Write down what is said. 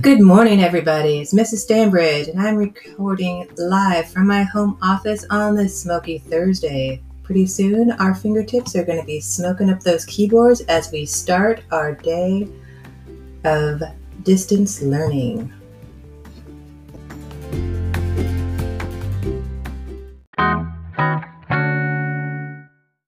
Good morning, everybody. It's Mrs. Stanbridge, and I'm recording live from my home office on this smoky Thursday. Pretty soon, our fingertips are going to be smoking up those keyboards as we start our day of distance learning.